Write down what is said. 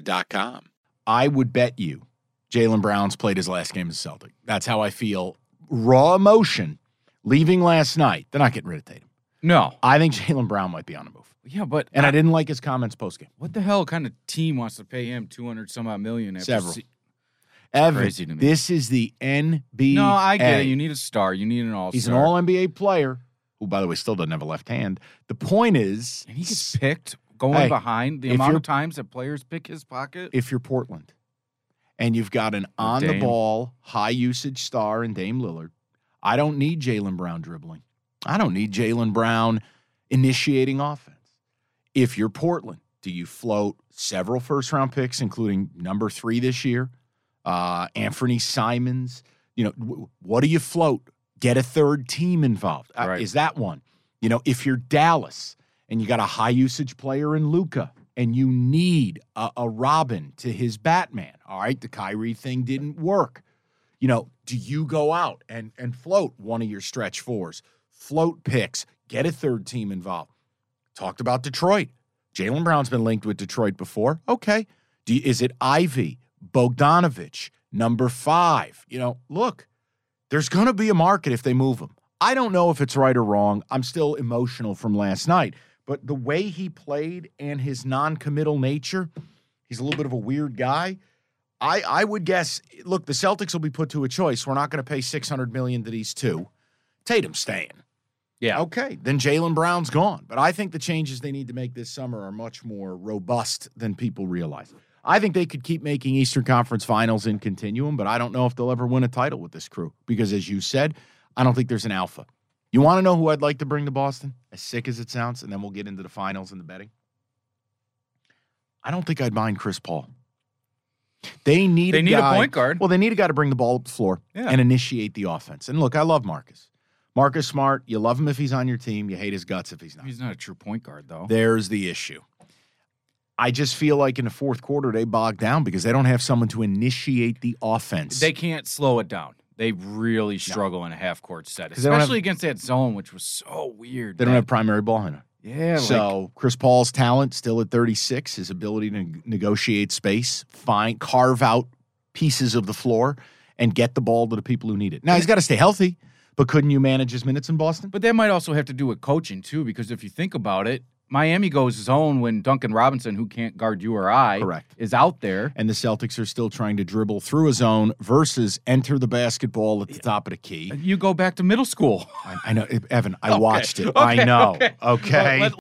Serta.com. I would bet you Jaylen Brown's played his last game as a Celtic. That's how I feel. Raw emotion leaving last night. They're not getting rid of Tatum. No. I think Jaylen Brown might be on the move. Yeah, but And I, didn't like his comments post game. What the hell kind of team wants to pay him two hundred some odd million? After Several. se- Evan, crazy to me. this is the NBA. no, I get it. You need a star. You need an all. He's an all NBA player, who, by the way, still doesn't have a left hand. The point is, and he gets picked going Hey, behind the amount of times that players pick his pocket. if you're Portland and you've got an on-the-ball, high usage star in Dame Lillard, I don't need Jaylen Brown dribbling. I don't need Jaylen Brown initiating offense. If you're Portland, do you float several first round picks, including number three this year, uh, Anthony Simons? You know, w- what do you float? Get a third team involved. Uh, Right. Is that one? You know, if you're Dallas and you got a high usage player in Luka and you need a, a Robin to his Batman, all right, the Kyrie thing didn't work. You know, do you go out and and float one of your stretch fours, float picks, get a third team involved? Talked about Detroit. Jaylen Brown's been linked with Detroit before. Okay. Do is it Ivey, Bogdanovic, number five? You know, look, there's going to be a market if they move him. I don't know if it's right or wrong. I'm still emotional from last night, but the way he played and his non-committal nature, he's a little bit of a weird guy. I I would guess. Look, the Celtics will be put to a choice. We're not going to pay 600 million to these two. Tatum's staying. yeah, Okay, then Jaylen Brown's gone. But I think the changes they need to make this summer are much more robust than people realize. I think they could keep making Eastern Conference finals in continuum, but I don't know if they'll ever win a title with this crew because, as you said, I don't think there's an alpha. You want to know who I'd like to bring to Boston? As sick as it sounds, and then we'll get into the finals and the betting. I don't think I'd mind Chris Paul. They need they a need guy, a point guard. well, they need a guy to bring the ball up the floor Yeah. and initiate the offense. And look, I love Marcus. Marcus Smart, you love him if he's on your team. You hate his guts if he's not. He's not a true point guard though. There's the issue. I just feel like in the fourth quarter they bogged down because they don't have someone to initiate the offense. They can't slow it down. They really struggle in a half court set, 'Cause they don't have- especially against that zone, which was so weird. They don't man. have primary ball handler. yeah. like- So Chris Paul's talent still at 36, his ability to neg- negotiate space, find carve out pieces of the floor, and get the ball to the people who need it. Now he's got to stay healthy, but couldn't you manage his minutes in Boston? But that might also have to do with coaching too, because if you think about it, Miami goes zone when Duncan Robinson, who can't guard you or I, Correct. is out there. And the Celtics are still trying to dribble through a zone versus enter the basketball at the top of the key. You go back to middle school. I, I know, Evan. I Okay. watched it. Okay, I know. okay. Okay. Let-